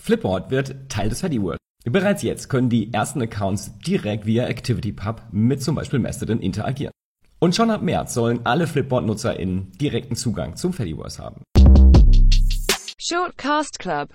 Flipboard wird Teil des Fediverse. Bereits jetzt können die ersten Accounts direkt via ActivityPub mit zum Beispiel Mastodon interagieren. Und schon ab März sollen alle Flipboard-NutzerInnen direkten Zugang zum Fediverse haben. Shortcast Club